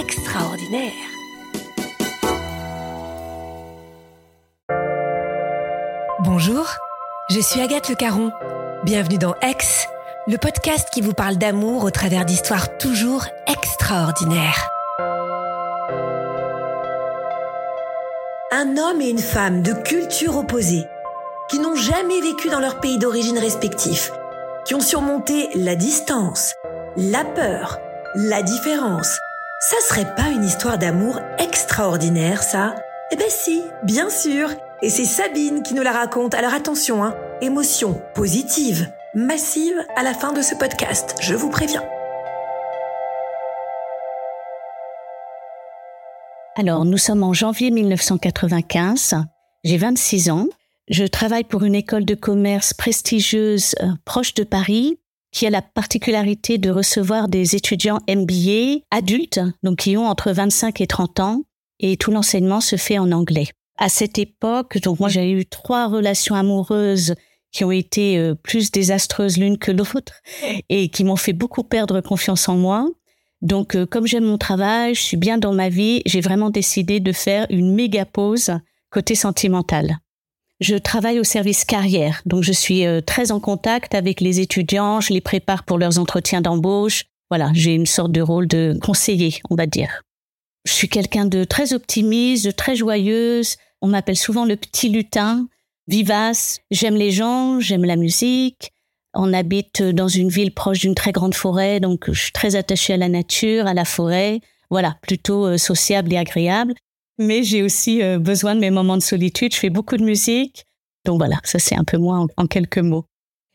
extraordinaire. Bonjour, je suis Agathe Le Caron. Bienvenue dans Ex, le podcast qui vous parle d'amour au travers d'histoires toujours extraordinaires. Un homme et une femme de culture opposée, qui n'ont jamais vécu dans leur pays d'origine respectif, qui ont surmonté la distance, la peur, la différence. Ça serait pas une histoire d'amour extraordinaire, ça? Eh ben si, bien sûr. Et c'est Sabine qui nous la raconte. Alors attention, hein, émotion positive, massive à la fin de ce podcast, je vous préviens. Alors, nous sommes en janvier 1995. J'ai 26 ans. Je travaille pour une école de commerce prestigieuse euh, proche de Paris qui a la particularité de recevoir des étudiants MBA adultes, donc qui ont entre 25 et 30 ans, et tout l'enseignement se fait en anglais. À cette époque, donc moi j'ai eu trois relations amoureuses qui ont été euh, plus désastreuses l'une que l'autre et qui m'ont fait beaucoup perdre confiance en moi. Donc euh, comme j'aime mon travail, je suis bien dans ma vie, j'ai vraiment décidé de faire une méga pause côté sentimental. Je travaille au service carrière, donc je suis euh, très en contact avec les étudiants, je les prépare pour leurs entretiens d'embauche. Voilà, j'ai une sorte de rôle de conseiller, on va dire. Je suis quelqu'un de très optimiste, de très joyeuse. On m'appelle souvent le petit lutin, vivace. J'aime les gens, j'aime la musique. On habite dans une ville proche d'une très grande forêt, donc je suis très attachée à la nature, à la forêt. Voilà, plutôt euh, sociable et agréable mais j'ai aussi euh, besoin de mes moments de solitude. Je fais beaucoup de musique. Donc voilà, ça c'est un peu moi en, quelques mots.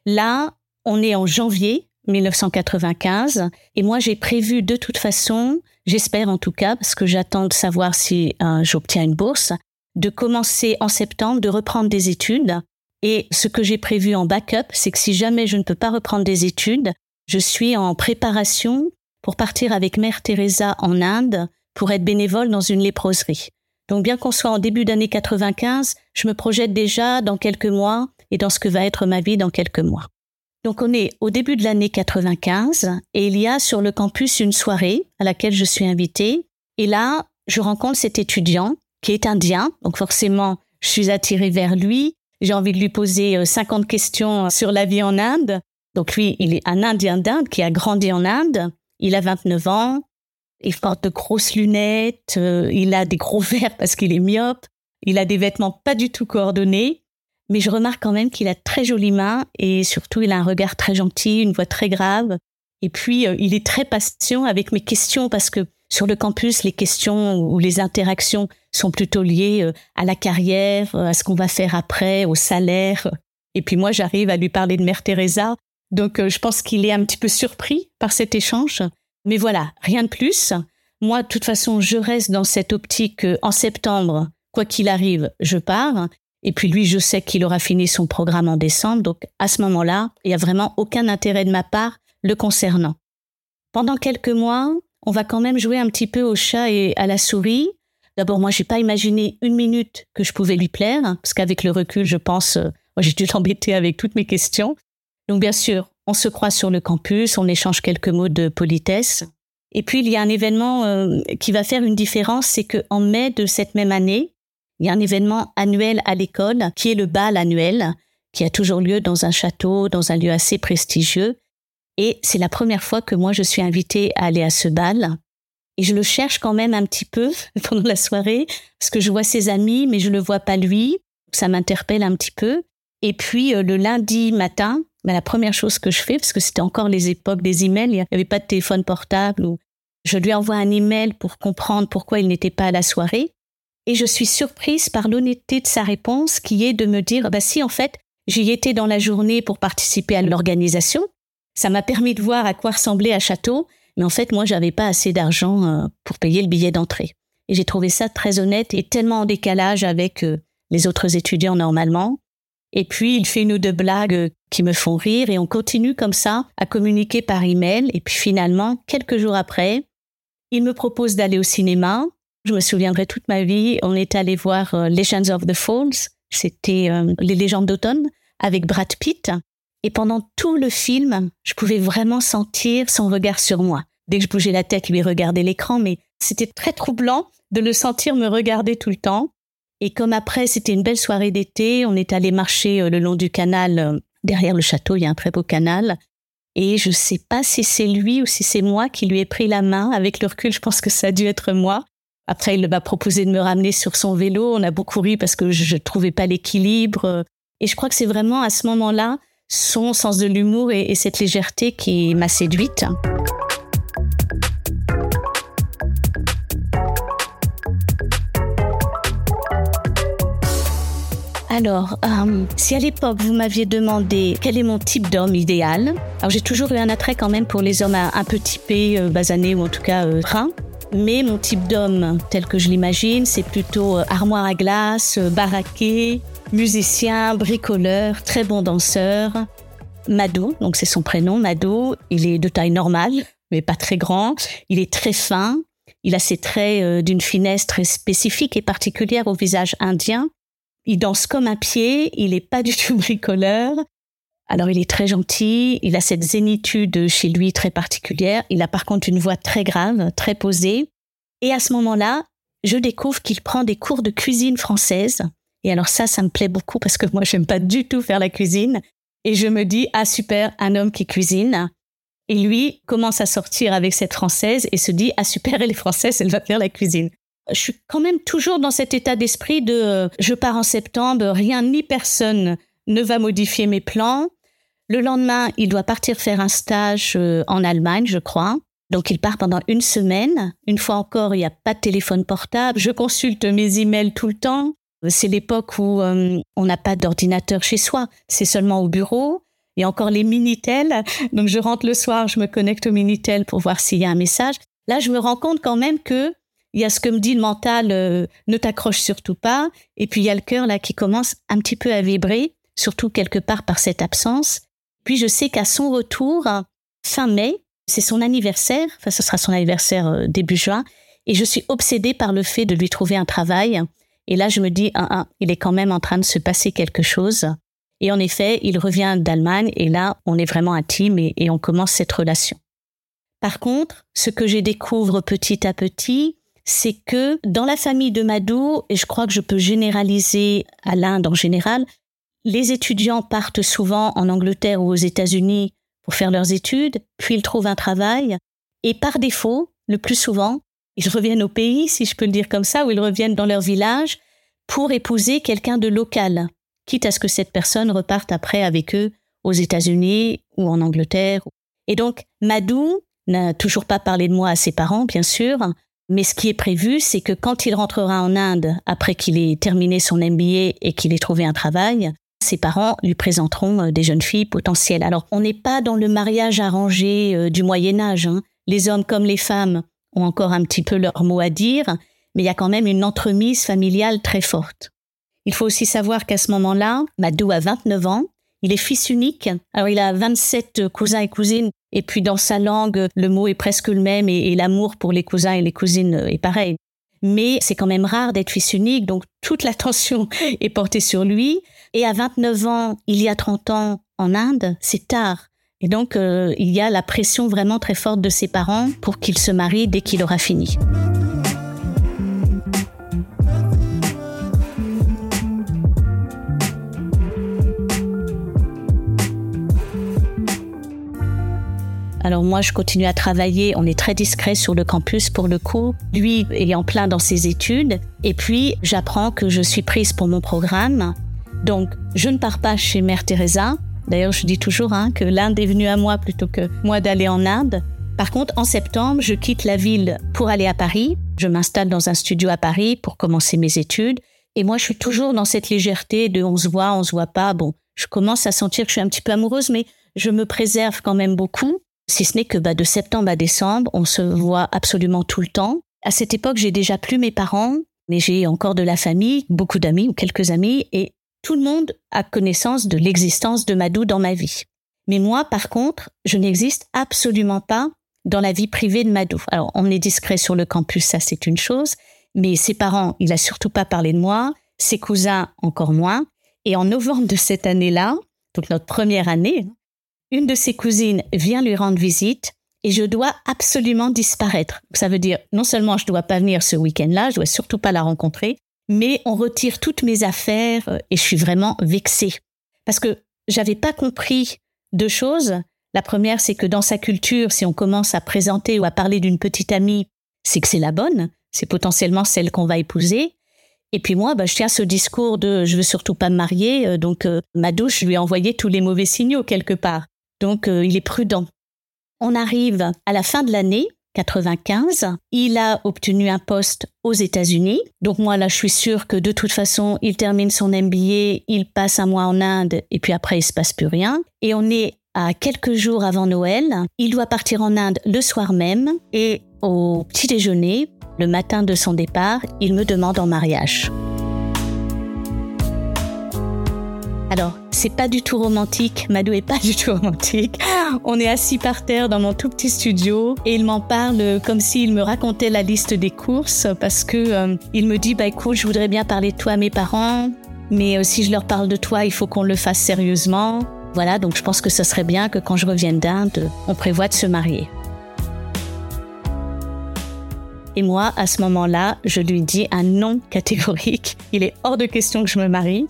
Là, on est en janvier 1995 et moi j'ai prévu de toute façon, j'espère en tout cas, parce que j'attends de savoir si euh, j'obtiens une bourse, de commencer en septembre, de reprendre des études. Et ce que j'ai prévu en backup, c'est que si jamais je ne peux pas reprendre des études, je suis en préparation pour partir avec Mère Teresa en Inde pour être bénévole dans une léproserie. Donc bien qu'on soit en début d'année 95, je me projette déjà dans quelques mois et dans ce que va être ma vie dans quelques mois. Donc on est au début de l'année 95 et il y a sur le campus une soirée à laquelle je suis invitée. Et là je rencontre cet étudiant qui est indien. Donc forcément je suis attirée vers lui. J'ai envie de lui poser 50 euh, questions sur la vie en Inde. Donc lui il est un Indien d'Inde qui a grandi en Inde. Il a 29 ans il porte de grosses lunettes, euh, il a des gros verres parce qu'il est myope, il a des vêtements pas du tout coordonnés, mais je remarque quand même qu'il a très jolies mains et surtout il a un regard très gentil, une voix très grave. Et puis euh, il est très patient avec mes questions parce que sur le campus, les questions ou les interactions sont plutôt liées euh, à la carrière, à ce qu'on va faire après, au salaire. Et puis moi, j'arrive à lui parler de Mère Teresa. Donc je pense qu'il est un petit peu surpris par cet échange. Mais voilà, rien de plus. Moi, de toute façon, je reste dans cette optique en septembre, quoi qu'il arrive, je pars. Et puis lui, je sais qu'il aura fini son programme en décembre. Donc à ce moment-là, il n'y a vraiment aucun intérêt de ma part le concernant. Pendant quelques mois, on va quand même jouer un petit peu au chat et à la souris. D'abord, moi, j'ai pas imaginé une minute que je pouvais lui plaire, hein, parce qu'avec le recul, je pense, euh, j'ai dû l'embêter avec toutes mes questions. Donc, bien sûr, on se croise sur le campus, on échange quelques mots de politesse. Et puis, il y a un événement euh, qui va faire une différence, c'est qu'en mai de cette même année, il y a un événement annuel à l'école, qui est le bal annuel, qui a toujours lieu dans un château, dans un lieu assez prestigieux. Et c'est la première fois que moi, je suis invitée à aller à ce bal. Et je le cherche quand même un petit peu pendant la soirée, parce que je vois ses amis, mais je ne le vois pas lui. Ça m'interpelle un petit peu. Et puis euh, le lundi matin, bah, la première chose que je fais, parce que c'était encore les époques des emails, il n'y avait pas de téléphone portable, ou je lui envoie un email pour comprendre pourquoi il n'était pas à la soirée. Et je suis surprise par l'honnêteté de sa réponse, qui est de me dire, bah si en fait, j'y étais dans la journée pour participer à l'organisation. Ça m'a permis de voir à quoi ressemblait un château, mais en fait, moi, j'avais pas assez d'argent euh, pour payer le billet d'entrée. Et j'ai trouvé ça très honnête et tellement en décalage avec euh, les autres étudiants normalement. Et puis, il fait une ou deux blagues euh, qui me font rire et on continue comme ça à communiquer par email. Et puis finalement, quelques jours après, il me propose d'aller au cinéma. Je me souviendrai toute ma vie. On est allé voir Legends of the Falls. C'était les légendes d'automne avec Brad Pitt. Et pendant tout le film, je pouvais vraiment sentir son regard sur moi. Dès que je bougeais la tête, lui regardait l'écran, mais c'était très troublant de le sentir me regarder tout le temps. Et comme après, c'était une belle soirée d'été, on est allé marcher euh, le long du canal. Euh, derrière le château, il y a un très beau canal. Et je sais pas si c'est lui ou si c'est moi qui lui ai pris la main. Avec le recul, je pense que ça a dû être moi. Après, il m'a proposé de me ramener sur son vélo. On a beaucoup ri parce que je ne trouvais pas l'équilibre. Et je crois que c'est vraiment à ce moment-là son sens de l'humour et, cette légèreté qui m'a séduite. Alors, euh, si à l'époque vous m'aviez demandé quel est mon type d'homme idéal, alors j'ai toujours eu un attrait quand même pour les hommes un, peu typés, euh, basanés ou en tout cas euh, Mais mon type d'homme, tel que je l'imagine, c'est plutôt armoire à glace, baraqué, musicien, bricoleur, très bon danseur. Mado, donc c'est son prénom, Mado, il est de taille normale, mais pas très grand. Il est très fin. Il a ses traits euh, d'une finesse très spécifique et particulière au visage indien. Il danse comme un pied, il n'est pas du tout bricoleur. Alors il est très gentil, il a cette zénitude chez lui très particulière. Il a par contre une voix très grave, très posée. Et à ce moment-là, je découvre qu'il prend des cours de cuisine française et alors ça, ça me plaît beaucoup parce que moi, j'aime pas du tout faire la cuisine. Et je me dis, ah super, un homme qui cuisine. Et lui commence à sortir avec cette Française et se dit, ah super, elle est Française, elle va faire la cuisine. Je suis quand même toujours dans cet état d'esprit de, euh, je pars en septembre, rien ni personne ne va modifier mes plans. Le lendemain, il doit partir faire un stage euh, en Allemagne, je crois. Donc il part pendant une semaine. Une fois encore, il n'y a pas de téléphone portable. Je consulte mes emails tout le temps. C'est l'époque où euh, on n'a pas d'ordinateur chez soi, c'est seulement au bureau. Il y a encore les Minitel. Donc je rentre le soir, je me connecte au Minitel pour voir s'il y a un message. Là, je me rends compte quand même que il y a ce que me dit le mental, euh, ne t'accroche surtout pas. Et puis il y a le cœur là qui commence un petit peu à vibrer, surtout quelque part par cette absence. Puis je sais qu'à son retour, fin mai, c'est son anniversaire, enfin ce sera son anniversaire euh, début juin, et je suis obsédée par le fait de lui trouver un travail et là, je me dis, ah, ah, il est quand même en train de se passer quelque chose. Et en effet, il revient d'Allemagne et là, on est vraiment intime et, et on commence cette relation. Par contre, ce que je découvre petit à petit, c'est que dans la famille de Madou, et je crois que je peux généraliser à l'Inde en général, les étudiants partent souvent en Angleterre ou aux États-Unis pour faire leurs études, puis ils trouvent un travail, et par défaut, le plus souvent, ils reviennent au pays, si je peux le dire comme ça, ou ils reviennent dans leur village pour épouser quelqu'un de local, quitte à ce que cette personne reparte après avec eux aux États-Unis ou en Angleterre. Et donc, Madou n'a toujours pas parlé de moi à ses parents, bien sûr, mais ce qui est prévu, c'est que quand il rentrera en Inde, après qu'il ait terminé son MBA et qu'il ait trouvé un travail, ses parents lui présenteront euh, des jeunes filles potentielles. Alors, on n'est pas dans le mariage arrangé euh, du Moyen Âge. Hein. Les hommes comme les femmes ont encore un petit peu leur mot à dire, mais il y a quand même une entremise familiale très forte. Il faut aussi savoir qu'à ce moment-là, Madou a 29 ans. Il est fils unique. Alors, il a 27 cousins et cousines. Et puis, dans sa langue, le mot est presque le même et, l'amour pour les cousins et les cousines est pareil. Mais c'est quand même rare d'être fils unique. Donc, toute l'attention est portée sur lui. Et à 29 ans, il y a 30 ans, en Inde, c'est tard. Et donc, euh, il y a la pression vraiment très forte de ses parents pour qu'il se marie dès qu'il aura fini. Alors moi, je continue à travailler. On est très discret sur le campus pour le coup. Lui est en plein dans ses études. Et puis, j'apprends que je suis prise pour mon programme. Donc, je ne pars pas chez Mère Teresa. D'ailleurs, je dis toujours hein, que l'Inde est venue à moi plutôt que moi d'aller en Inde. Par contre, en septembre, je quitte la ville pour aller à Paris. Je m'installe dans un studio à Paris pour commencer mes études. Et moi, je suis toujours dans cette légèreté de on se voit, on se voit pas. Bon, je commence à sentir que je suis un petit peu amoureuse, mais je me préserve quand même beaucoup. Si ce n'est que bah, de septembre à décembre, on se voit absolument tout le temps. À cette époque, j'ai déjà plus mes parents, mais j'ai encore de la famille, beaucoup d'amis ou quelques amis, et tout le monde a connaissance de l'existence de Madou dans ma vie. Mais moi, par contre, je n'existe absolument pas dans la vie privée de Madou. Alors, on est discret sur le campus, ça c'est une chose, mais ses parents, il a surtout pas parlé de moi, ses cousins encore moins. Et en novembre de cette année-là, donc notre première année, une de ses cousines vient lui rendre visite et je dois absolument disparaître. Ça veut dire non seulement je dois pas venir ce week-end-là, je dois surtout pas la rencontrer, mais on retire toutes mes affaires euh, et je suis vraiment vexée. Parce que j'avais pas compris deux choses. La première, c'est que dans sa culture, si on commence à présenter ou à parler d'une petite amie, c'est que c'est la bonne, c'est potentiellement celle qu'on va épouser. Et puis moi, bah, je tiens ce discours de je veux surtout pas me marier, euh, donc euh, ma douche, lui ai envoyé tous les mauvais signaux quelque part. Donc il est prudent. On arrive à la fin de l'année 95. Il a obtenu un poste aux États-Unis. Donc moi là, je suis sûre que de toute façon, il termine son MBA, il passe un mois en Inde et puis après il se passe plus rien. Et on est à quelques jours avant Noël. Il doit partir en Inde le soir même et au petit déjeuner, le matin de son départ, il me demande en mariage. Alors, c'est pas du tout romantique. Madou est pas du tout romantique. On est assis par terre dans mon tout petit studio et il m'en parle comme s'il me racontait la liste des courses parce que euh, il me dit bah écoute, je voudrais bien parler de toi à mes parents, mais euh, si je leur parle de toi, il faut qu'on le fasse sérieusement. Voilà, donc je pense que ce serait bien que quand je revienne d'Inde, on prévoit de se marier. Et moi, à ce moment-là, je lui dis un non catégorique. Il est hors de question que je me marie.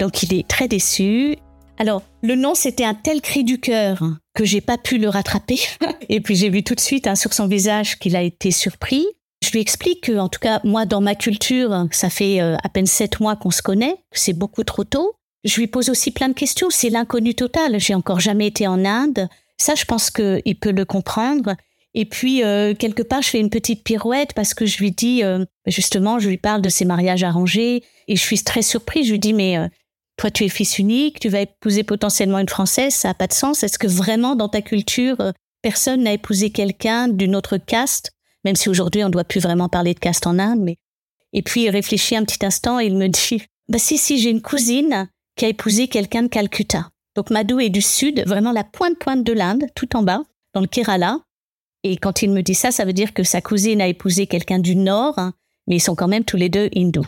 Donc il est très déçu. Alors, le nom, c'était un tel cri du cœur que j'ai pas pu le rattraper. Et puis j'ai vu tout de suite hein, sur son visage qu'il a été surpris. Je lui explique que, en tout cas, moi, dans ma culture, ça fait euh, à peine sept mois qu'on se connaît, c'est beaucoup trop tôt. Je lui pose aussi plein de questions. C'est l'inconnu total. J'ai encore jamais été en Inde. Ça, je pense qu'il peut le comprendre. Et puis, euh, quelque part, je fais une petite pirouette parce que je lui dis, euh, justement, je lui parle de ses mariages arrangés et je suis très surpris. Je lui dis, mais toi tu es fils unique, tu vas épouser potentiellement une Française, ça n'a pas de sens. Est-ce que vraiment dans ta culture, euh, personne n'a épousé quelqu'un d'une autre caste, même si aujourd'hui on ne doit plus vraiment parler de caste en Inde, mais... Et puis il réfléchit un petit instant et il me dit, bah si, si, j'ai une cousine qui a épousé quelqu'un de Calcutta. Donc Madhu est du sud, vraiment la pointe-pointe de l'Inde, tout en bas, dans le Kerala. Et quand il me dit ça, ça veut dire que sa cousine a épousé quelqu'un du nord, hein, mais ils sont quand même tous les deux hindous.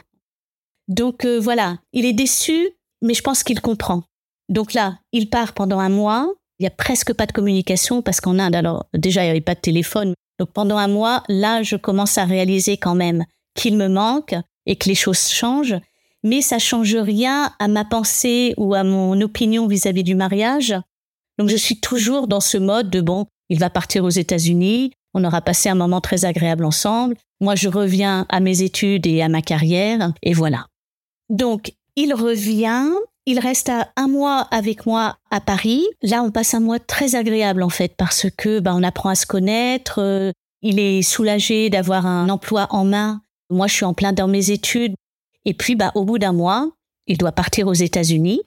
Donc euh, voilà, il est déçu mais je pense qu'il comprend. Donc là, il part pendant un mois. Il y a presque pas de communication parce qu'en Inde, alors déjà il n'y avait pas de téléphone. Donc pendant un mois, là, je commence à réaliser quand même qu'il me manque et que les choses changent. Mais ça change rien à ma pensée ou à mon opinion vis-à-vis du mariage. Donc je suis toujours dans ce mode de bon, il va partir aux États-Unis, on aura passé un moment très agréable ensemble. Moi, je reviens à mes études et à ma carrière, et voilà. Donc, il revient, il reste un mois avec moi à Paris. Là, on passe un mois très agréable en fait parce que bah, on apprend à se connaître. Euh, il est soulagé d'avoir un emploi en main. Moi, je suis en plein dans mes études. Et puis, bah, au bout d'un mois, il doit partir aux États-Unis.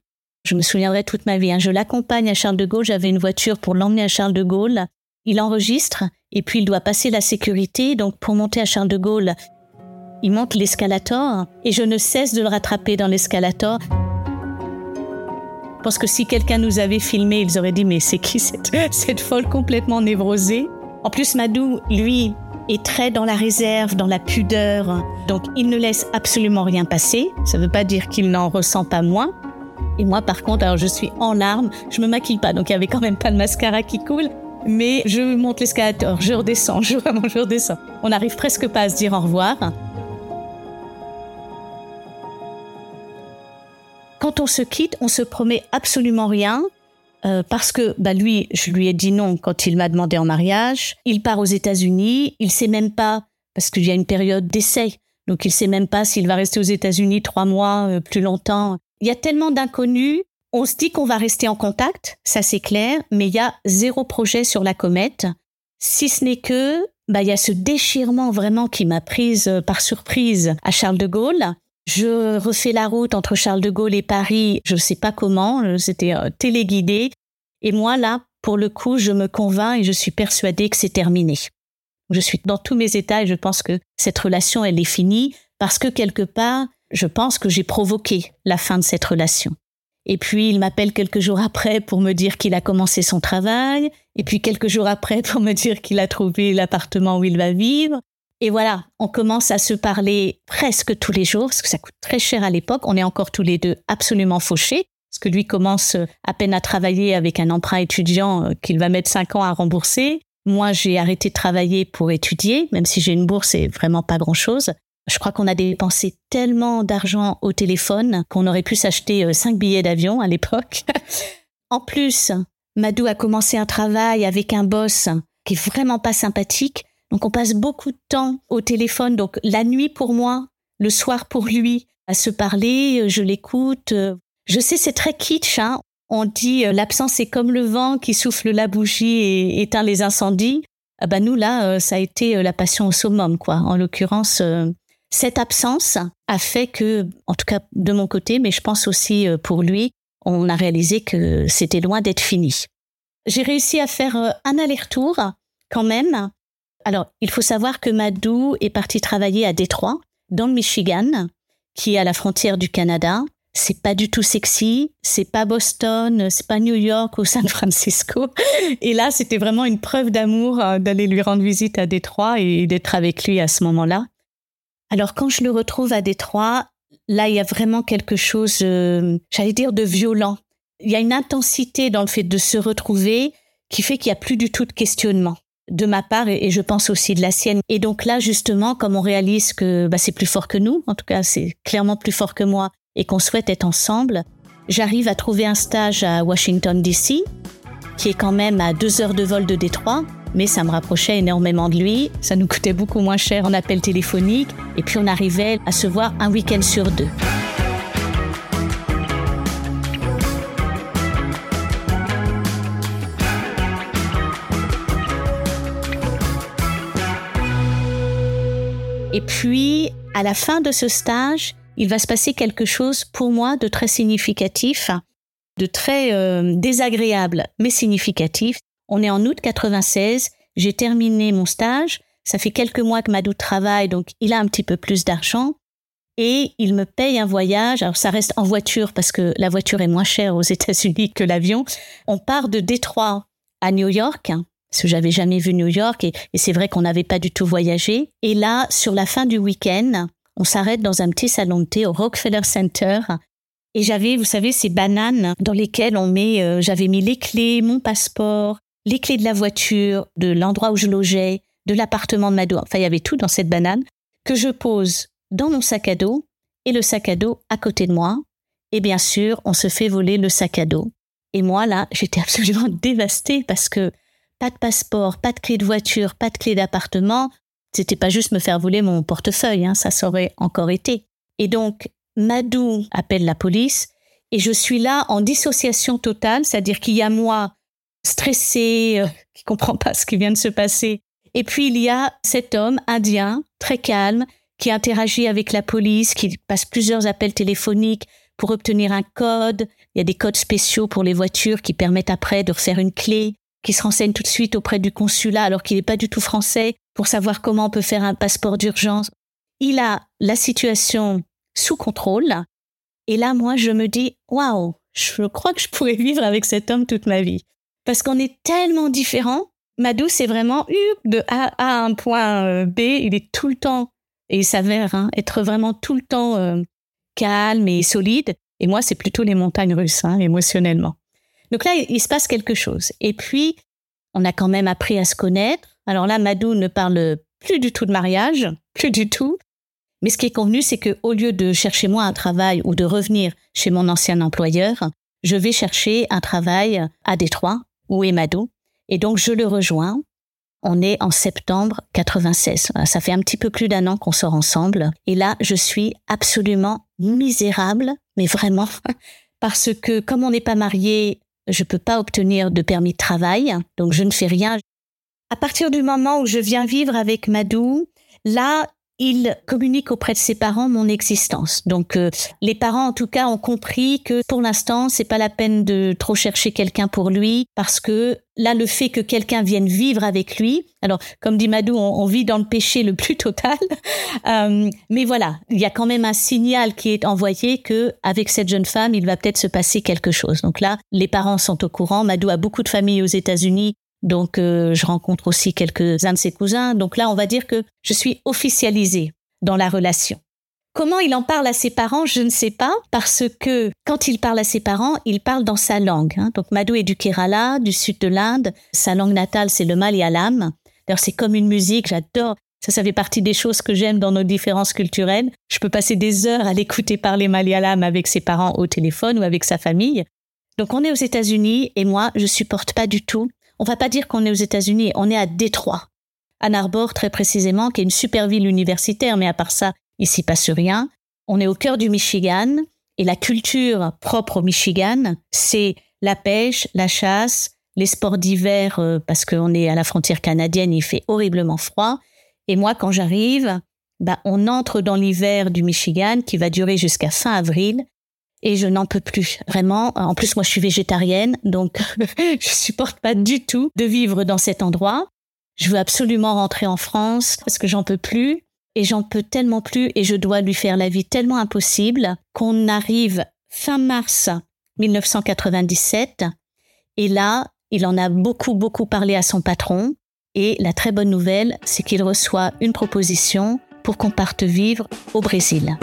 Je me souviendrai toute ma vie. Hein. Je l'accompagne à Charles de Gaulle. J'avais une voiture pour l'emmener à Charles de Gaulle. Il enregistre et puis il doit passer la sécurité. Donc, pour monter à Charles de Gaulle, Il monte l'escalator et je ne cesse de le rattraper dans l'escalator. Parce que si quelqu'un nous avait filmé, ils auraient dit mais c'est qui cette, folle complètement névrosée? En plus, Madou, lui, est très dans la réserve, dans la pudeur. Donc il ne laisse absolument rien passer. Ça ne veut pas dire qu'il n'en ressent pas moins. Et moi, par contre, alors je suis en larmes, je me maquille pas, donc il y avait quand même pas de mascara qui coule. Mais je monte l'escalator, je redescends, je je redescends. On n'arrive presque pas à se dire au revoir. Quand on se quitte, on se promet absolument rien. Euh, parce que bah lui, je lui ai dit non quand il m'a demandé en mariage. Il part aux États-Unis. Il sait même pas parce qu'il y a une période d'essai, donc il sait même pas s'il va rester aux États-Unis trois mois, euh, plus longtemps. Il y a tellement d'inconnus. On se dit qu'on va rester en contact, ça c'est clair, mais il y a zéro projet sur la comète. Si ce n'est que, bah, il y a ce déchirement vraiment qui m'a prise euh, par surprise à Charles de Gaulle. Je refais la route entre Charles de Gaulle et Paris, je ne sais pas comment, euh, c'était euh, téléguidé. Et moi, là, pour le coup, je me convainc et je suis persuadée que c'est terminé. Je suis dans tous mes états et je pense que cette relation, elle est finie parce que quelque part, je pense que j'ai provoqué la fin de cette relation. Et puis il m'appelle quelques jours après pour me dire qu'il a commencé son travail, et puis quelques jours après pour me dire qu'il a trouvé l'appartement où il va vivre, et voilà, on commence à se parler presque tous les jours, parce que ça coûte très cher à l'époque. On est encore tous les deux absolument fauchés, parce que lui commence euh, à peine à travailler avec un emprunt étudiant euh, qu'il va mettre cinq ans à rembourser. Moi, j'ai arrêté de travailler pour étudier, même si j'ai une bourse et vraiment pas grand-chose. Je crois qu'on a dépensé tellement d'argent au téléphone qu'on aurait pu s'acheter euh, cinq billets d'avion à l'époque. en plus, Madou a commencé un travail avec un boss qui est vraiment pas sympathique. Donc on passe beaucoup de temps au téléphone. Donc la nuit pour moi, le soir pour lui, à se parler, euh, je l'écoute. Euh. Je sais, c'est très kitsch. Hein. On dit euh, l'absence est comme le vent qui souffle la bougie et éteint les incendies. Ah bah nous là, ça a été la passion au summum quoi. En l'occurrence, cette absence a fait que, en tout cas de mon côté, mais je pense aussi pour lui, on a réalisé que c'était loin d'être fini. J'ai réussi à faire un aller-retour quand même alors, il faut savoir que Madou est parti travailler à Détroit, dans le Michigan, qui est à la frontière du Canada. C'est pas du tout sexy, c'est pas Boston, c'est pas New York ou San Francisco. Et là, c'était vraiment une preuve d'amour euh, d'aller lui rendre visite à Détroit et d'être avec lui à ce moment-là. Alors, quand je le retrouve à Détroit, là, il y a vraiment quelque chose, euh, j'allais dire, de violent. Il y a une intensité dans le fait de se retrouver qui fait qu'il n'y a plus du tout de questionnement de ma part et, je pense aussi de la sienne. Et donc là, justement, comme on réalise que bah, c'est plus fort que nous, en tout cas c'est clairement plus fort que moi, et qu'on souhaite être ensemble, j'arrive à trouver un stage à Washington, D.C., qui est quand même à deux heures de vol de Détroit, mais ça me rapprochait énormément de lui, ça nous coûtait beaucoup moins cher en appel téléphonique, et puis on arrivait à se voir un week-end sur deux. Et puis, à la fin de ce stage, il va se passer quelque chose pour moi de très significatif, de très euh, désagréable, mais significatif. On est en août 96, j'ai terminé mon stage, ça fait quelques mois que Madou travaille, donc il a un petit peu plus d'argent, et il me paye un voyage. Alors ça reste en voiture parce que la voiture est moins chère aux États-Unis que l'avion. On part de Détroit à New York, parce que j'avais jamais vu New York et, c'est vrai qu'on n'avait pas du tout voyagé. Et là, sur la fin du week-end, on s'arrête dans un petit salon de thé au Rockefeller Center. Et j'avais, vous savez, ces bananes dans lesquelles on met, euh, j'avais mis les clés, mon passeport, les clés de la voiture, de l'endroit où je logeais, de l'appartement de Mado. Enfin, il y avait tout dans cette banane que je pose dans mon sac à dos et le sac à dos à côté de moi. Et bien sûr, on se fait voler le sac à dos. Et moi, là, j'étais absolument dévastée parce que pas de passeport, pas de clé de voiture, pas de clé d'appartement. C'était pas juste me faire voler mon portefeuille, hein, ça saurait encore été. Et donc, Madou appelle la police et je suis là en dissociation totale, c'est-à-dire qu'il y a moi stressé, euh, qui comprend pas ce qui vient de se passer. Et puis il y a cet homme indien, très calme, qui interagit avec la police, qui passe plusieurs appels téléphoniques pour obtenir un code. Il y a des codes spéciaux pour les voitures qui permettent après de refaire une clé qui se renseigne tout de suite auprès du consulat alors qu'il n'est pas du tout français pour savoir comment on peut faire un passeport d'urgence. il a la situation sous contrôle. Et là, moi, je me dis, waouh, je crois que je pourrais vivre avec cet homme toute ma vie. Parce qu'on est tellement différents. Madou, c'est vraiment de A à un point euh, B. Il est tout le temps, et il s'avère hein, être vraiment tout le temps euh, calme et solide. Et moi, c'est plutôt les montagnes russes, hein, émotionnellement. Donc là, il, se passe quelque chose. Et puis, on a quand même appris à se connaître. Alors là, Madou ne parle plus du tout de mariage, plus du tout. Mais ce qui est convenu, c'est que au lieu de chercher moi un travail ou de revenir chez mon ancien employeur, je vais chercher un travail à Détroit, où est Madou. Et donc, je le rejoins. On est en septembre 96. Ça fait un petit peu plus d'un an qu'on sort ensemble. Et là, je suis absolument misérable, mais vraiment, parce que comme on n'est pas marié, je peux pas obtenir de permis de travail, donc je ne fais rien. À partir du moment où je viens vivre avec Madou, là, il communique auprès de ses parents mon existence. Donc euh, les parents en tout cas ont compris que pour l'instant, c'est pas la peine de trop chercher quelqu'un pour lui parce que là le fait que quelqu'un vienne vivre avec lui, alors comme dit Madou, on, vit dans le péché le plus total. Euh, mais voilà, il y a quand même un signal qui est envoyé que avec cette jeune femme, il va peut-être se passer quelque chose. Donc là, les parents sont au courant. Madou a beaucoup de familles aux États-Unis donc, euh, je rencontre aussi quelques-uns de ses cousins. Donc là, on va dire que je suis officialisée dans la relation. Comment il en parle à ses parents, je ne sais pas, parce que quand il parle à ses parents, il parle dans sa langue. Hein. Donc Madhu est du Kerala, du sud de l'Inde. Sa langue natale, c'est le Malayalam. D'ailleurs, c'est comme une musique, j'adore. Ça, ça fait partie des choses que j'aime dans nos différences culturelles. Je peux passer des heures à l'écouter parler Malayalam avec ses parents au téléphone ou avec sa famille. Donc on est aux États-Unis et moi, je supporte pas du tout on va pas dire qu'on est aux États-Unis, on est à Détroit. Ann Arbor, très précisément, qui est une super ville universitaire, mais à part ça, il s'y passe rien. On est au cœur du Michigan, et la culture propre au Michigan, c'est la pêche, la chasse, les sports d'hiver, euh, parce qu'on est à la frontière canadienne, il fait horriblement froid. Et moi, quand j'arrive, bah, on entre dans l'hiver du Michigan qui va durer jusqu'à fin avril et je n'en peux plus vraiment. En plus, moi, je suis végétarienne, donc je supporte pas du tout de vivre dans cet endroit. Je veux absolument rentrer en France parce que j'en peux plus et j'en peux tellement plus et je dois lui faire la vie tellement impossible qu'on arrive fin mars 1997 et là, il en a beaucoup beaucoup parlé à son patron et la très bonne nouvelle, c'est qu'il reçoit une proposition pour qu'on parte vivre au Brésil.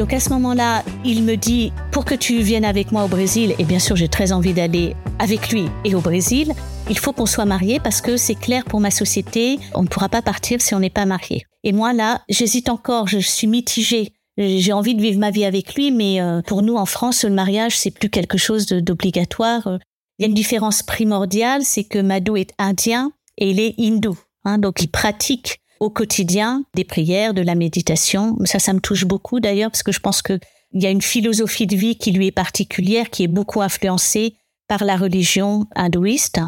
Donc à ce moment-là, il me dit, pour que tu viennes avec moi au Brésil, et bien sûr j'ai très envie d'aller avec lui et au Brésil, il faut qu'on soit mariés parce que c'est clair pour ma société, on ne pourra pas partir si on n'est pas marié. Et moi là, j'hésite encore, je suis mitigée. J'ai envie de vivre ma vie avec lui, mais euh, pour nous en France, le mariage c'est plus quelque chose d'obligatoire. Il y a une différence primordiale, c'est que Madhu est indien et il est hindou. Hein, donc il pratique au quotidien des prières, de la méditation. Ça, ça me touche beaucoup d'ailleurs parce que je pense que il y a une philosophie de vie qui lui est particulière, qui est beaucoup influencée par la religion hindouiste.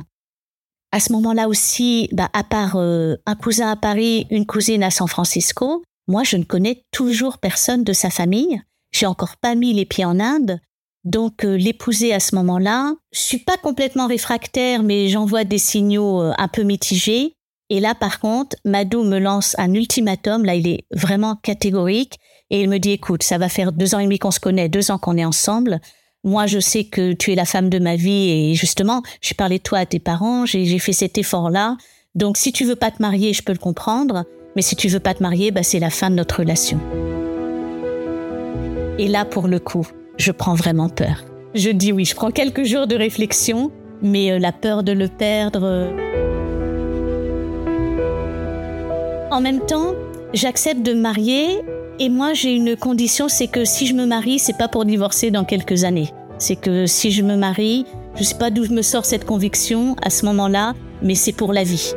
À ce moment-là aussi, bah, à part euh, un cousin à Paris, une cousine à San Francisco, moi, je ne connais toujours personne de sa famille. J'ai encore pas mis les pieds en Inde. Donc, euh, l'épouser à ce moment-là, je suis pas complètement réfractaire, mais j'envoie des signaux euh, un peu mitigés. Et là, par contre, Madou me lance un ultimatum. Là, il est vraiment catégorique. Et il me dit, écoute, ça va faire deux ans et demi qu'on se connaît, deux ans qu'on est ensemble. Moi, je sais que tu es la femme de ma vie et justement, j'ai parlé de toi à tes parents, j'ai fait cet effort-là. Donc, si tu veux pas te marier, je peux le comprendre. Mais si tu veux pas te marier, bah, c'est la fin de notre relation. Et là, pour le coup, je prends vraiment peur. Je dis oui, je prends quelques jours de réflexion, mais euh, la peur de le perdre. En même temps, j'accepte de me marier et moi j'ai une condition, c'est que si je me marie, c'est pas pour divorcer dans quelques années. C'est que si je me marie, je sais pas d'où me sort cette conviction à ce moment-là, mais c'est pour la vie.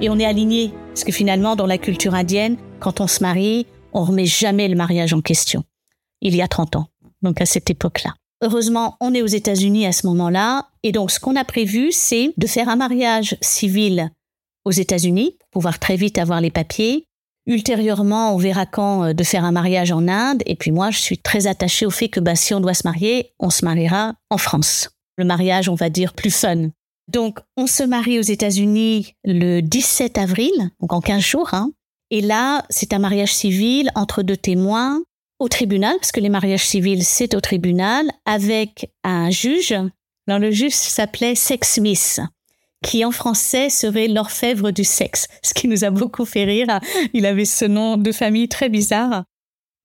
Et on est aligné, parce que finalement, dans la culture indienne, quand on se marie, on remet jamais le mariage en question. Il y a 30 ans, donc à cette époque-là. Heureusement, on est aux États-Unis à ce moment-là, et donc ce qu'on a prévu, c'est de faire un mariage civil aux États-Unis pour pouvoir très vite avoir les papiers. ultérieurement, on verra quand euh, de faire un mariage en Inde. Et puis moi, je suis très attachée au fait que bah, si on doit se marier, on se mariera en France. Le mariage, on va dire, plus fun. Donc, on se marie aux États-Unis le 17 avril, donc en 15 jours. Hein. Et là, c'est un mariage civil entre deux témoins au tribunal, parce que les mariages civils, c'est au tribunal, avec un juge. Alors, le juge s'appelait Sex Smith qui en français serait l'orfèvre du sexe, ce qui nous a beaucoup fait rire. Il avait ce nom de famille très bizarre.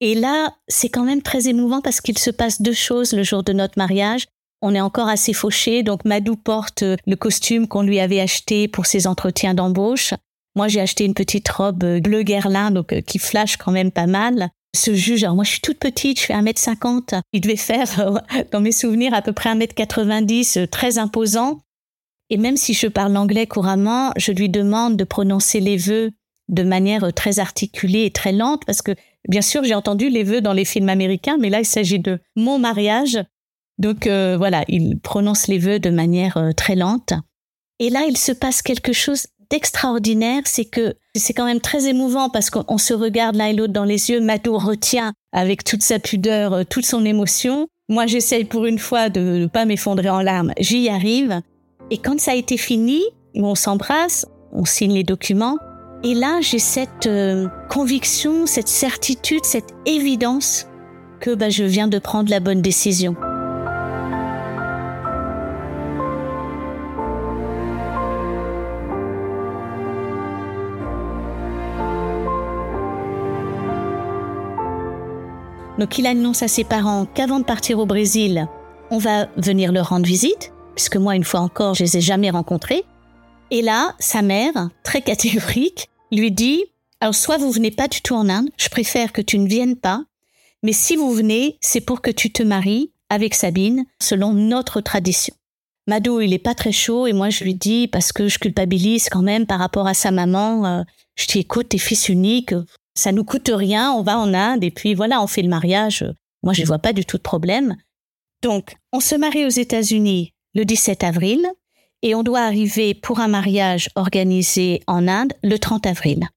Et là, c'est quand même très émouvant parce qu'il se passe deux choses le jour de notre mariage. On est encore assez fauché, donc Madou porte le costume qu'on lui avait acheté pour ses entretiens d'embauche. Moi, j'ai acheté une petite robe bleu guerlin, donc euh, qui flash quand même pas mal. Ce juge, alors moi je suis toute petite, je fais 1m50. Il devait faire, dans mes souvenirs, à peu près 1m90, très imposant. Et même si je parle anglais couramment, je lui demande de prononcer les vœux de manière très articulée et très lente parce que bien sûr j'ai entendu les vœux dans les films américains, mais là il s'agit de mon mariage. Donc euh, voilà, il prononce les vœux de manière euh, très lente. Et là il se passe quelque chose d'extraordinaire, c'est que c'est quand même très émouvant parce qu'on se regarde l'un et l'autre dans les yeux. Madou retient avec toute sa pudeur, euh, toute son émotion. Moi, j'essaye pour une fois de ne pas m'effondrer en larmes. J'y arrive. Et quand ça a été fini, on s'embrasse, on signe les documents. Et là, j'ai cette euh, conviction, cette certitude, cette évidence que bah, je viens de prendre la bonne décision. Donc il annonce à ses parents qu'avant de partir au Brésil, on va venir leur rendre visite puisque moi, une fois encore, je les ai jamais rencontrés. Et là, sa mère, très catégorique, lui dit, alors soit vous venez pas du tout en Inde, je préfère que tu ne viennes pas, mais si vous venez, c'est pour que tu te maries avec Sabine selon notre tradition. Mado, il est pas très chaud et moi je lui dis parce que je culpabilise quand même par rapport à sa maman. Euh, je dis écoute, t'es fils unique, ça nous coûte rien, on va en Inde et puis voilà, on fait le mariage. Moi je vois pas du tout de problème. Donc, on se marie aux États-Unis le 17 avril et on doit arriver pour un mariage organisé en Inde le 30 avril.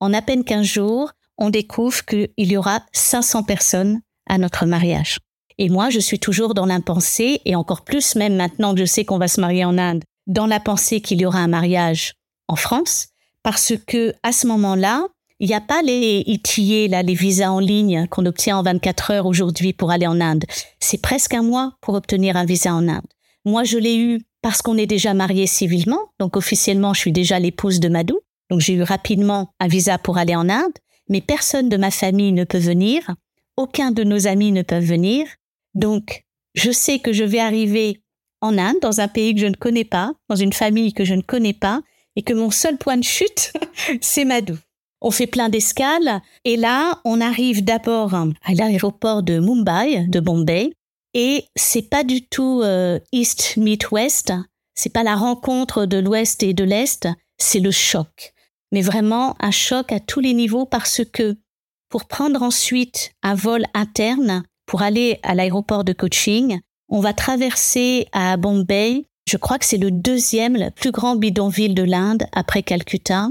En à peine 15 jours, on découvre qu'il y aura 500 personnes à notre mariage. Et moi, je suis toujours dans l'impensée, et encore plus même maintenant que je sais qu'on va se marier en Inde, dans la pensée qu'il y aura un mariage en France, parce que à ce moment-là, il n'y a pas les ETA, là, les visas en ligne qu'on obtient en 24 heures aujourd'hui pour aller en Inde. C'est presque un mois pour obtenir un visa en Inde. Moi, je l'ai eu parce qu'on est déjà mariés civilement, donc officiellement, je suis déjà l'épouse de Madou. Donc j'ai eu rapidement un visa pour aller en Inde, mais personne de ma famille ne peut venir, aucun de nos amis ne peut venir. Donc je sais que je vais arriver en Inde, dans un pays que je ne connais pas, dans une famille que je ne connais pas, et que mon seul point de chute, c'est Madou. On fait plein d'escales, et là, on arrive d'abord à l'aéroport de Mumbai, de Bombay, et c'est pas du tout euh, East meet West. C'est pas la rencontre de l'Ouest et de l'Est. C'est le choc. Mais vraiment un choc à tous les niveaux parce que pour prendre ensuite un vol interne pour aller à l'aéroport de coaching, on va traverser à Bombay. Je crois que c'est le deuxième, le plus grand bidonville de l'Inde après Calcutta.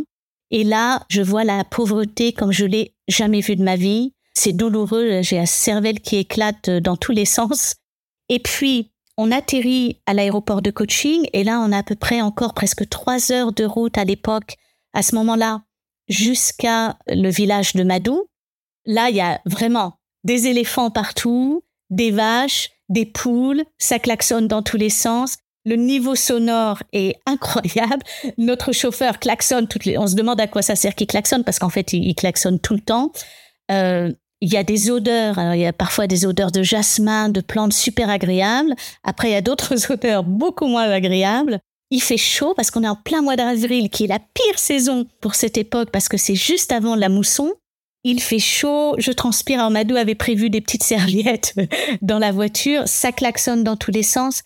Et là, je vois la pauvreté comme je l'ai jamais vue de ma vie. C'est douloureux, j'ai la cervelle qui éclate dans tous les sens. Et puis, on atterrit à l'aéroport de coaching et là, on a à peu près encore presque trois heures de route à l'époque, à ce moment-là, jusqu'à le village de Madou. Là, il y a vraiment des éléphants partout, des vaches, des poules, ça klaxonne dans tous les sens. Le niveau sonore est incroyable. Notre chauffeur klaxonne toutes les... On se demande à quoi ça sert qu'il klaxonne parce qu'en fait, il, klaxonne tout le temps. Euh, il y a des odeurs. il y a parfois des odeurs de jasmin, de plantes super agréables. Après, il y a d'autres odeurs beaucoup moins agréables. Il fait chaud parce qu'on est en plein mois d'avril, qui est la pire saison pour cette époque parce que c'est juste avant la mousson. Il fait chaud, je transpire. Amadou avait prévu des petites serviettes dans la voiture. Ça klaxonne dans tous les sens.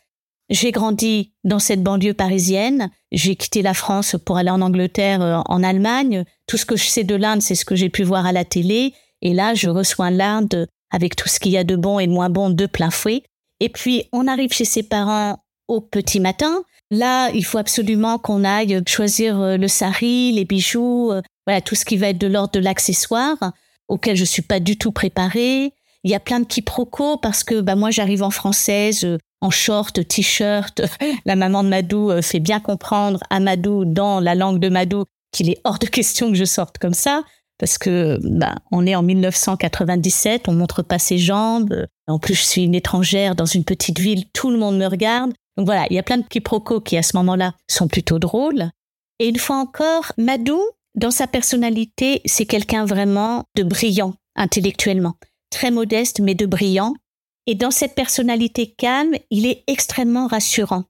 J'ai grandi dans cette banlieue parisienne. J'ai quitté la France pour aller en Angleterre, euh, en Allemagne. Tout ce que je sais de l'Inde, c'est ce que j'ai pu voir à la télé. Et là, je reçois l'Inde avec tout ce qu'il y a de bon et de moins bon de plein fouet. Et puis, on arrive chez ses parents au petit matin. Là, il faut absolument qu'on aille choisir euh, le sari, les bijoux, euh, voilà, tout ce qui va être de l'ordre de l'accessoire, auquel je suis pas du tout préparée. Il y a plein de quiproquos parce que bah, moi, j'arrive en française, euh, en short, t-shirt. La maman de Madou fait bien comprendre à Madou, dans la langue de Madou, qu'il est hors de question que je sorte comme ça parce que bah, on est en 1997, on montre pas ses jambes. En plus, je suis une étrangère dans une petite ville, tout le monde me regarde. Donc voilà, il y a plein de quiproquos qui à ce moment-là sont plutôt drôles. Et une fois encore, Madou, dans sa personnalité, c'est quelqu'un vraiment de brillant intellectuellement, très modeste mais de brillant. Et dans cette personnalité calme, il est extrêmement rassurant.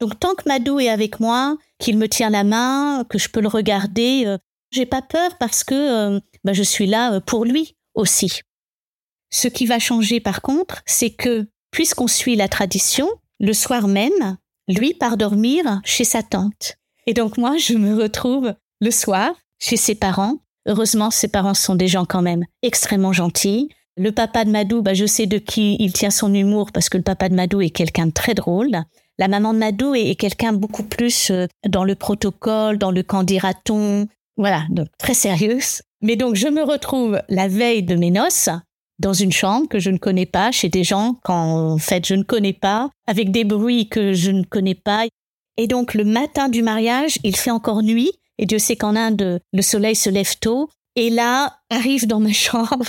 Donc tant que Madou est avec moi, qu'il me tient la main, que je peux le regarder, euh, j'ai pas peur parce que euh, bah, je suis là euh, pour lui aussi. Ce qui va changer par contre, c'est que puisqu'on suit la tradition, le soir même, lui part dormir chez sa tante. Et donc moi, je me retrouve le soir chez ses parents. Heureusement, ses parents sont des gens quand même extrêmement gentils. Le papa de Madou, bah, je sais de qui il tient son humour parce que le papa de Madou est quelqu'un de très drôle. La maman de Madou est, quelqu'un beaucoup plus euh, dans le protocole, dans le candidaton. Voilà, donc très sérieuse. Mais donc je me retrouve la veille de mes noces dans une chambre que je ne connais pas, chez des gens qu'en fait je ne connais pas, avec des bruits que je ne connais pas. Et donc le matin du mariage, il fait encore nuit, et Dieu sait qu'en Inde, le soleil se lève tôt. Et là, arrivent dans ma chambre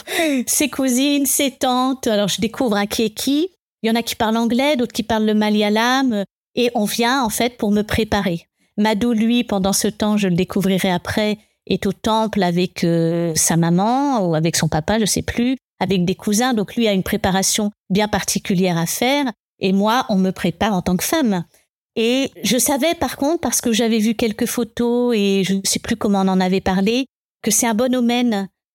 ses cousines, ses tantes. Alors je découvre un qui est qui. Il y en a qui parlent anglais, d'autres qui parlent le malayalam. Et on vient en fait pour me préparer. Madou, lui, pendant ce temps, je le découvrirai après, est au temple avec euh, sa maman ou avec son papa, je sais plus avec des cousins, donc lui a une préparation bien particulière à faire, et moi, on me prépare en tant que femme. Et je savais par contre, parce que j'avais vu quelques photos et je ne sais plus comment on en avait parlé, que c'est un bon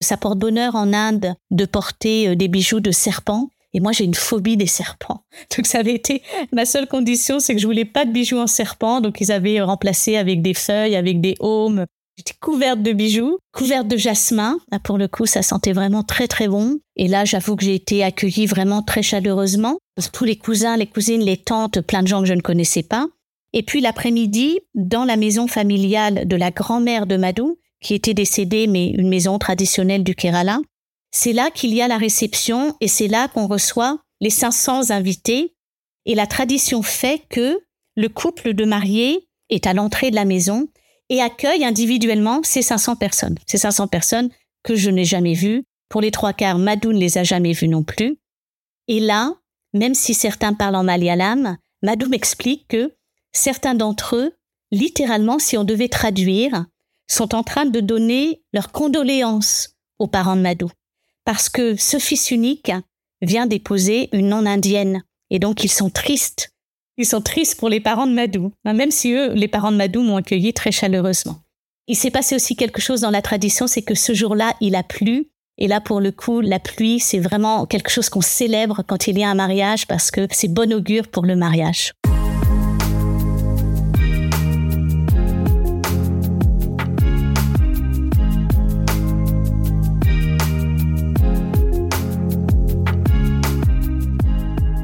ça porte bonheur en Inde de porter euh, des bijoux de serpent. Et moi, j'ai une phobie des serpents. Donc, ça avait été ma seule condition, c'est que je voulais pas de bijoux en serpent. Donc, ils avaient remplacé avec des feuilles, avec des aumes. J'étais couverte de bijoux, couverte de jasmin. pour le coup, ça sentait vraiment très très bon. Et là, j'avoue que j'ai été accueillie vraiment très chaleureusement. Tous les cousins, les cousines, les tantes, plein de gens que je ne connaissais pas. Et puis l'après-midi, dans la maison familiale de la grand-mère de Madou, qui était décédée, mais une maison traditionnelle du Kerala, c'est là qu'il y a la réception et c'est là qu'on reçoit les 500 invités. Et la tradition fait que le couple de mariés est à l'entrée de la maison et accueille individuellement ces 500 personnes. Ces 500 personnes que je n'ai jamais vues. Pour les trois quarts, Madou ne les a jamais vues non plus. Et là, même si certains parlent en malayalam, Madou m'explique que certains d'entre eux, littéralement, si on devait traduire, sont en train de donner leurs condoléances aux parents de Madou. Parce que ce fils unique vient d'épouser une non-indienne. Et donc ils sont tristes ils sont tristes pour les parents de Madou, hein, même si eux, les parents de Madou, m'ont accueilli très chaleureusement. Il s'est passé aussi quelque chose dans la tradition, c'est que ce jour-là, il a plu. Et là, pour le coup, la pluie, c'est vraiment quelque chose qu'on célèbre quand il y a un mariage parce que c'est bon augure pour le mariage.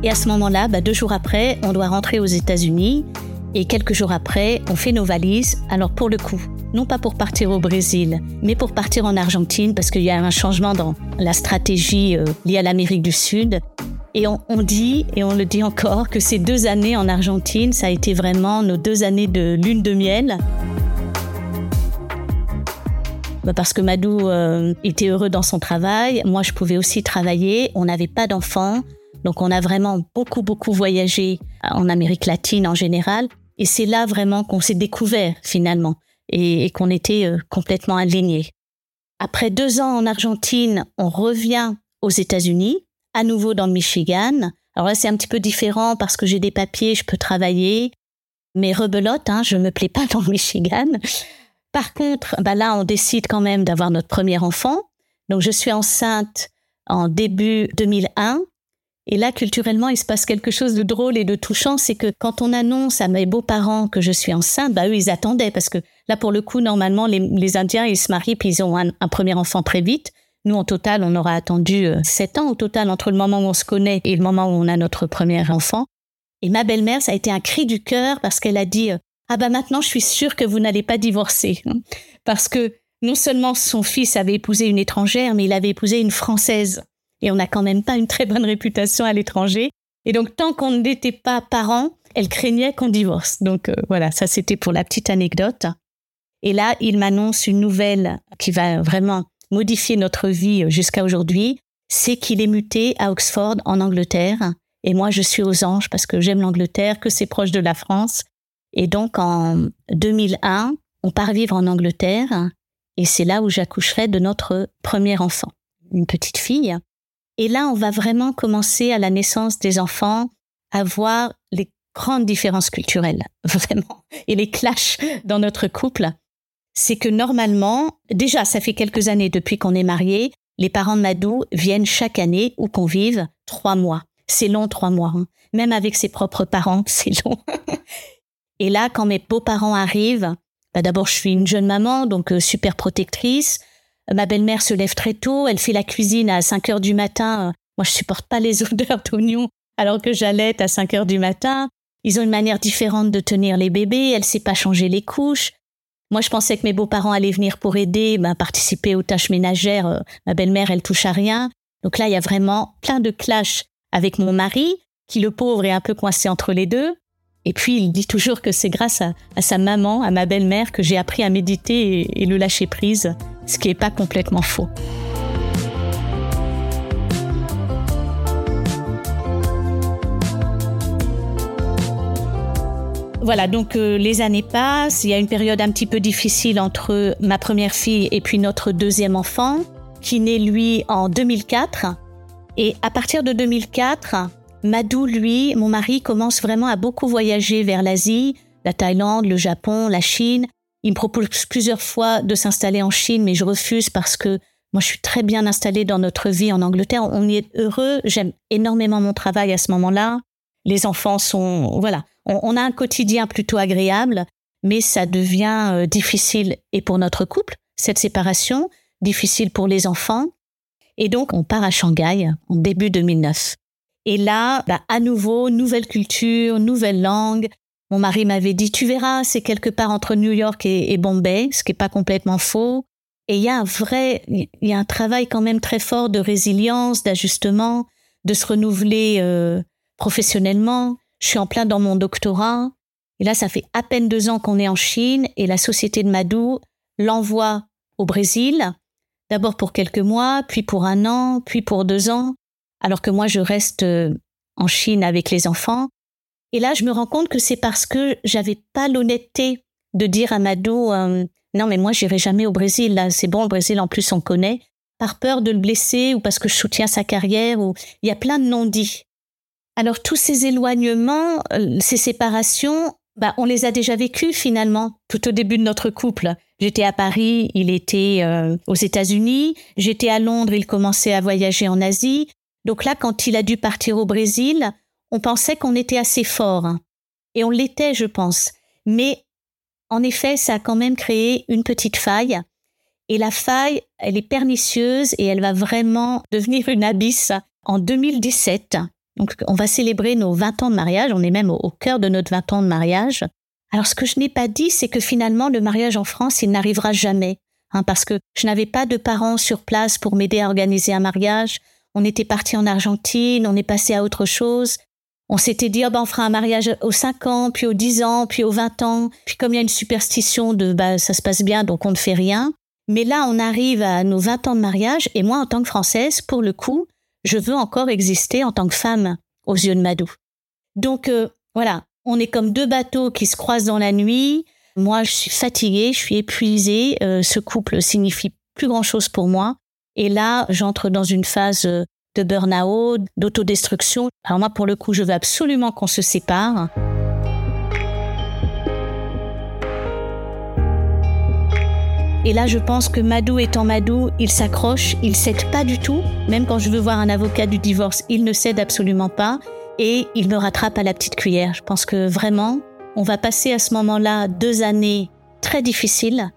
Et à ce moment-là, bah, deux jours après, on doit rentrer aux États-Unis. Et quelques jours après, on fait nos valises. Alors pour le coup, non pas pour partir au Brésil, mais pour partir en Argentine, parce qu'il y a un changement dans la stratégie euh, liée à l'Amérique du Sud. Et on, dit, et on le dit encore, que ces deux années en Argentine, ça a été vraiment nos deux années de lune de miel. Bah, parce que Madou euh, était heureux dans son travail, moi je pouvais aussi travailler, on n'avait pas d'enfants, donc on a vraiment beaucoup, beaucoup voyagé en Amérique latine en général. Et c'est là vraiment qu'on s'est découvert finalement et, qu'on était euh, complètement alignés. Après deux ans en Argentine, on revient aux États-Unis, à nouveau dans le Michigan. Alors là, c'est un petit peu différent parce que j'ai des papiers, je peux travailler. Mais rebelote, hein, je me plais pas dans le Michigan. Par contre, bah là, on décide quand même d'avoir notre premier enfant. Donc, je suis enceinte en début 2001 et là, culturellement, il se passe quelque chose de drôle et de touchant, c'est que quand on annonce à mes beaux-parents que je suis enceinte, bah eux, ils attendaient parce que là, pour le coup, normalement, les, Indiens, ils se marient puis ils ont un, premier enfant très vite. Nous, en total, on aura attendu euh, sept ans au total entre le moment où on se connaît et le moment où on a notre premier enfant. Et ma belle-mère, ça a été un cri du cœur parce qu'elle a dit euh, ah bah maintenant je suis sûre que vous n'allez pas divorcer parce que non seulement son fils avait épousé une étrangère, mais il avait épousé une française. Et on n'a quand même pas une très bonne réputation à l'étranger. Et donc tant qu'on n'était pas parents, elle craignait qu'on divorce. Donc euh, voilà, ça c'était pour la petite anecdote. Et là, il m'annonce une nouvelle qui va vraiment modifier notre vie jusqu'à aujourd'hui. C'est qu'il est muté à Oxford, en Angleterre. Et moi, je suis aux anges parce que j'aime l'Angleterre, que c'est proche de la France. Et donc, en 2001, on part vivre en Angleterre. Et c'est là où j'accoucherai de notre premier enfant, une petite fille. Et là, on va vraiment commencer à la naissance des enfants à voir les grande différence culturelle, vraiment, et les clashs dans notre couple, c'est que normalement, déjà, ça fait quelques années depuis qu'on est mariés, les parents de Madou viennent chaque année ou qu'on vive trois mois. C'est long, trois mois. Hein. Même avec ses propres parents, c'est long. et là, quand mes beaux-parents arrivent, bah d'abord, je suis une jeune maman, donc euh, super protectrice. Ma belle-mère se lève très tôt, elle fait la cuisine à 5 heures du matin. Moi, je supporte pas les odeurs d'oignons alors que j'allais à 5 heures du matin. Ils ont une manière différente de tenir les bébés. Elle sait pas changer les couches. Moi, je pensais que mes beaux-parents allaient venir pour aider, ben, participer aux tâches ménagères. Ma belle-mère, elle touche à rien. Donc là, il y a vraiment plein de clashs avec mon mari, qui le pauvre est un peu coincé entre les deux. Et puis, il dit toujours que c'est grâce à, sa maman, à ma belle-mère, que j'ai appris à méditer et le lâcher prise, ce qui n'est pas complètement faux. Voilà, donc euh, les années passent, il y a une période un petit peu difficile entre ma première fille et puis notre deuxième enfant, qui naît lui en 2004. Et à partir de 2004, Madou, lui, mon mari, commence vraiment à beaucoup voyager vers l'Asie, la Thaïlande, le Japon, la Chine. Il me propose plusieurs fois de s'installer en Chine, mais je refuse parce que moi, je suis très bien installée dans notre vie en Angleterre. On y est heureux. J'aime énormément mon travail à ce moment-là. Les enfants sont, voilà, on, a un quotidien plutôt agréable, mais ça devient euh, difficile et pour notre couple, cette séparation, difficile pour les enfants. Et donc, on part à Shanghai en début 2009. Et là, bah, à nouveau, nouvelle culture, nouvelle langue. Mon mari m'avait dit, tu verras, c'est quelque part entre New York et, Bombay, ce qui n'est pas complètement faux. Et il y a un vrai, il y a un travail quand même très fort de résilience, d'ajustement, de se renouveler euh, professionnellement. Je suis en plein dans mon doctorat. Et là, ça fait à peine deux ans qu'on est en Chine et la société de Madou l'envoie au Brésil, d'abord pour quelques mois, puis pour un an, puis pour deux ans, alors que moi, je reste euh, en Chine avec les enfants. Et là, je me rends compte que c'est parce que j'avais pas l'honnêteté de dire à Madou, euh, non, mais moi, j'irai jamais au Brésil, là, c'est bon, le Brésil, en plus, on connaît, par peur de le blesser ou parce que je soutiens sa carrière ou il y a plein de non-dits. Alors tous ces éloignements, euh, ces séparations, bah, on les a déjà vécus finalement tout au début de notre couple. J'étais à Paris, il était euh, aux États-Unis, j'étais à Londres, il commençait à voyager en Asie. Donc là, quand il a dû partir au Brésil, on pensait qu'on était assez fort. Et on l'était, je pense. Mais en effet, ça a quand même créé une petite faille. Et la faille, elle est pernicieuse et elle va vraiment devenir une abysse en 2017. Donc, on va célébrer nos 20 ans de mariage. On est même au, cœur de notre 20 ans de mariage. Alors, ce que je n'ai pas dit, c'est que finalement, le mariage en France, il n'arrivera jamais. Hein, parce que je n'avais pas de parents sur place pour m'aider à organiser un mariage. On était parti en Argentine, on est passé à autre chose. On s'était dit, oh ben, on fera un mariage aux 5 ans, puis aux 10 ans, puis aux 20 ans. Puis comme il y a une superstition de, bah, ça se passe bien, donc on ne fait rien. Mais là, on arrive à nos 20 ans de mariage, et moi, en tant que Française, pour le coup, je veux encore exister en tant que femme aux yeux de Madou. Donc euh, voilà, on est comme deux bateaux qui se croisent dans la nuit. Moi, je suis fatiguée, je suis épuisée. Euh, ce couple signifie plus grand-chose pour moi. Et là, j'entre dans une phase euh, de burn-out, d'autodestruction. Alors moi, pour le coup, je veux absolument qu'on se sépare. Et là, je pense que Madou étant Madou, il s'accroche, il cède pas du tout. Même quand je veux voir un avocat du divorce, il ne cède absolument pas. Et il me rattrape à la petite cuillère. Je pense que vraiment, on va passer à ce moment-là deux années très difficiles.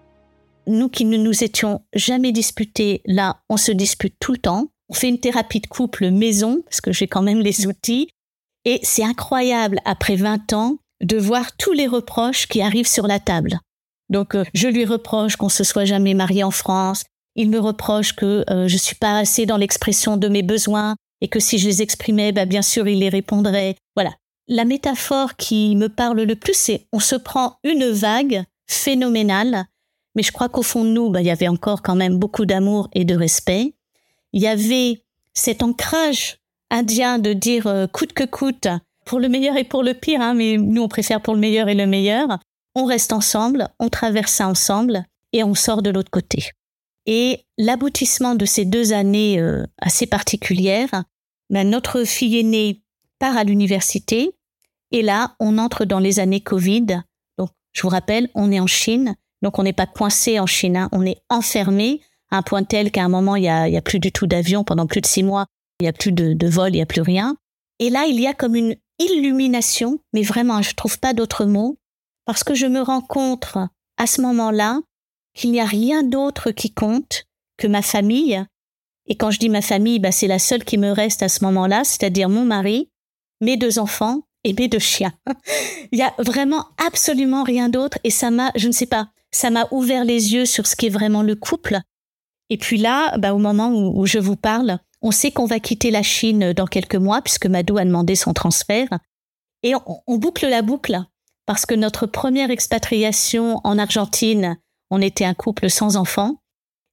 Nous qui ne nous étions jamais disputés, là, on se dispute tout le temps. On fait une thérapie de couple maison, parce que j'ai quand même les outils. Et c'est incroyable, après 20 ans, de voir tous les reproches qui arrivent sur la table. Donc, euh, je lui reproche qu'on se soit jamais marié en France. Il me reproche que euh, je suis pas assez dans l'expression de mes besoins et que si je les exprimais, bah, bien sûr, il les répondrait. Voilà. La métaphore qui me parle le plus, c'est on se prend une vague phénoménale, mais je crois qu'au fond de nous, bah, il y avait encore quand même beaucoup d'amour et de respect. Il y avait cet ancrage indien de dire euh, coûte que coûte, pour le meilleur et pour le pire, hein, mais nous on préfère pour le meilleur et le meilleur. On reste ensemble, on traverse ça ensemble et on sort de l'autre côté. Et l'aboutissement de ces deux années euh, assez particulières, ben, notre fille aînée part à l'université et là on entre dans les années Covid. Donc je vous rappelle, on est en Chine, donc on n'est pas coincé en Chine, hein. on est enfermé un point tel qu'à un moment il y a, plus du tout d'avion pendant plus de six mois, il y a plus de, vol, il y a plus rien. Et là il y a comme une illumination, mais vraiment, je trouve pas d'autre mot, parce que je me rencontre à ce moment-là qu'il n'y a rien d'autre qui compte que ma famille. Et quand je dis ma famille, bah, c'est la seule qui me reste à ce moment-là, c'est-à-dire mon mari, mes deux enfants et mes deux chiens. Il y a vraiment absolument rien d'autre et ça m'a, je ne sais pas, ça m'a ouvert les yeux sur ce qui est vraiment le couple. Et puis là, bah, au moment où je vous parle, on sait qu'on va quitter la Chine dans quelques mois puisque Madou a demandé son transfert. Et on, boucle la boucle parce que notre première expatriation en Argentine, on était un couple sans enfants.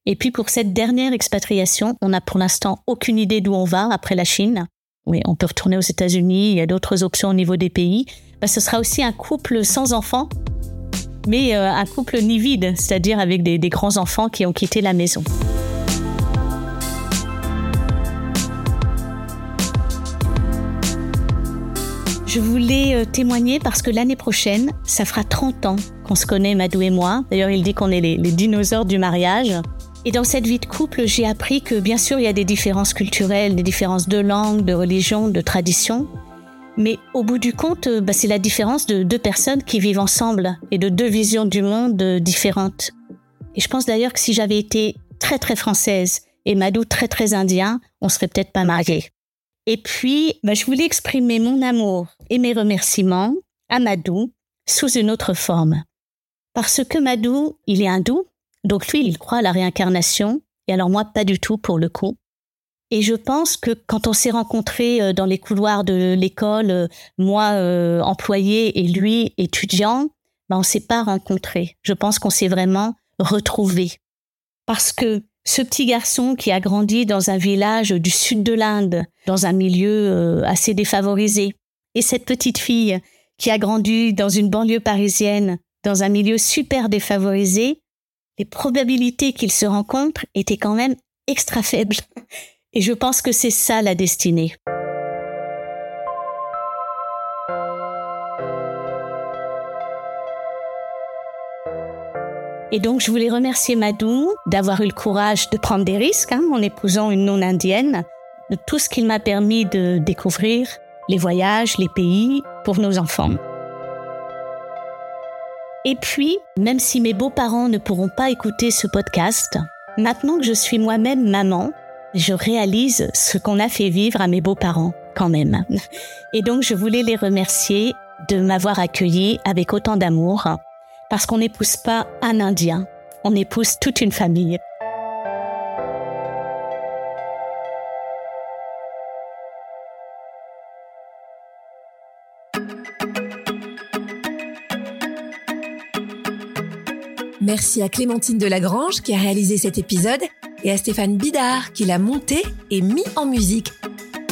Et puis pour cette dernière expatriation, on n'a pour l'instant aucune idée d'où on va après la Chine. Oui, on peut retourner aux États-Unis, il y a d'autres options au niveau des pays. Bah, ce sera aussi un couple sans enfants, mais euh, un couple ni vide, c'est-à-dire avec des grands enfants qui ont quitté la maison. Je voulais euh, témoigner parce que l'année prochaine, ça fera 30 ans qu'on se connaît, Madou et moi. D'ailleurs, il dit qu'on est les, dinosaures du mariage. Et dans cette vie de couple, j'ai appris que bien sûr, il y a des différences culturelles, des différences de langue, de religion, de tradition. Mais au bout du compte, euh, bah, c'est la différence de deux personnes qui vivent ensemble et de deux visions du monde euh, différentes. Et je pense d'ailleurs que si j'avais été très très française et Madou très très indien, on serait peut-être pas mariés. Et puis, bah, je voulais exprimer mon amour et mes remerciements à Madou sous une autre forme. Parce que Madou, il est hindou, donc lui, il croit à la réincarnation, et alors moi, pas du tout pour le coup. Et je pense que quand on s'est rencontrés euh, dans les couloirs de l'école, euh, moi euh, employé et lui étudiant, ben on s'est pas rencontrés. Je pense qu'on s'est vraiment retrouvés. Parce que ce petit garçon qui a grandi dans un village du sud de l'Inde, dans un milieu euh, assez défavorisé, et cette petite fille qui a grandi dans une banlieue parisienne, dans un milieu super défavorisé, les probabilités qu'ils se rencontrent étaient quand même extra faibles. Et je pense que c'est ça la destinée. Et donc, je voulais remercier Madou d'avoir eu le courage de prendre des risques hein, en épousant une non-indienne, de tout ce qu'il m'a permis de découvrir, les voyages, les pays, pour nos enfants. Et puis, même si mes beaux-parents ne pourront pas écouter ce podcast, maintenant que je suis moi-même maman, je réalise ce qu'on a fait vivre à mes beaux-parents quand même. Et donc, je voulais les remercier de m'avoir accueilli avec autant d'amour parce qu'on n'épouse pas un Indien, on épouse toute une famille. Merci à Clémentine Delagrange qui a réalisé cet épisode et à Stéphane Bidard qui l'a monté et mis en musique.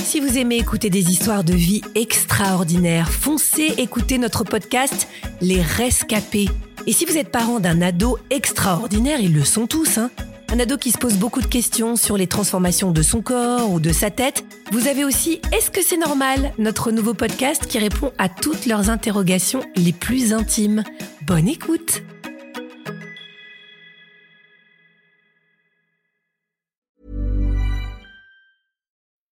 Si vous aimez écouter des histoires de vie extraordinaires, foncez écouter notre podcast Les Rescapés et si vous êtes parent d'un ado extraordinaire, ils le sont tous, hein un ado qui se pose beaucoup de questions sur les transformations de son corps ou de sa tête, vous avez aussi Est-ce que c'est normal notre nouveau podcast qui répond à toutes leurs interrogations les plus intimes. Bonne écoute